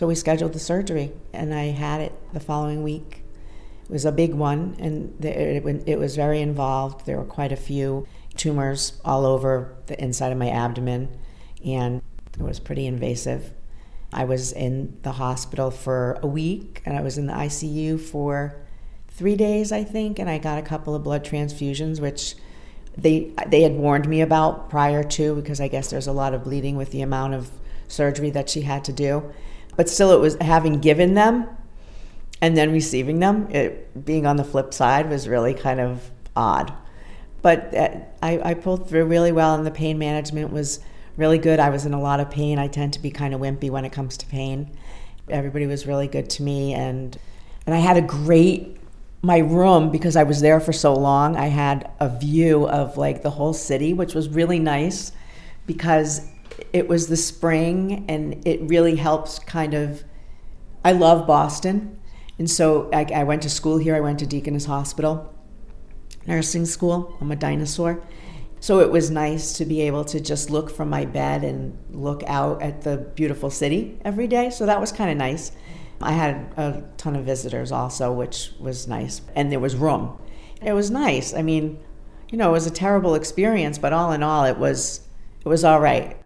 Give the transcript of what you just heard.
So we scheduled the surgery, and I had it the following week. It was a big one, and it was very involved. There were quite a few tumors all over the inside of my abdomen, and it was pretty invasive. I was in the hospital for a week, and I was in the ICU for three days, I think, and I got a couple of blood transfusions, which they they had warned me about prior to because I guess there's a lot of bleeding with the amount of surgery that she had to do. But still, it was having given them and then receiving them. It, being on the flip side was really kind of odd. But uh, I, I pulled through really well, and the pain management was really good. I was in a lot of pain. I tend to be kind of wimpy when it comes to pain. Everybody was really good to me, and and I had a great my room because I was there for so long. I had a view of like the whole city, which was really nice because it was the spring and it really helps kind of. I love Boston, and so I, I went to school here. I went to Deaconess Hospital, nursing school. I'm a dinosaur. So it was nice to be able to just look from my bed and look out at the beautiful city every day. So that was kind of nice. I had a ton of visitors also, which was nice. And there was room. It was nice. I mean, you know, it was a terrible experience, but all in all, it was it was all right.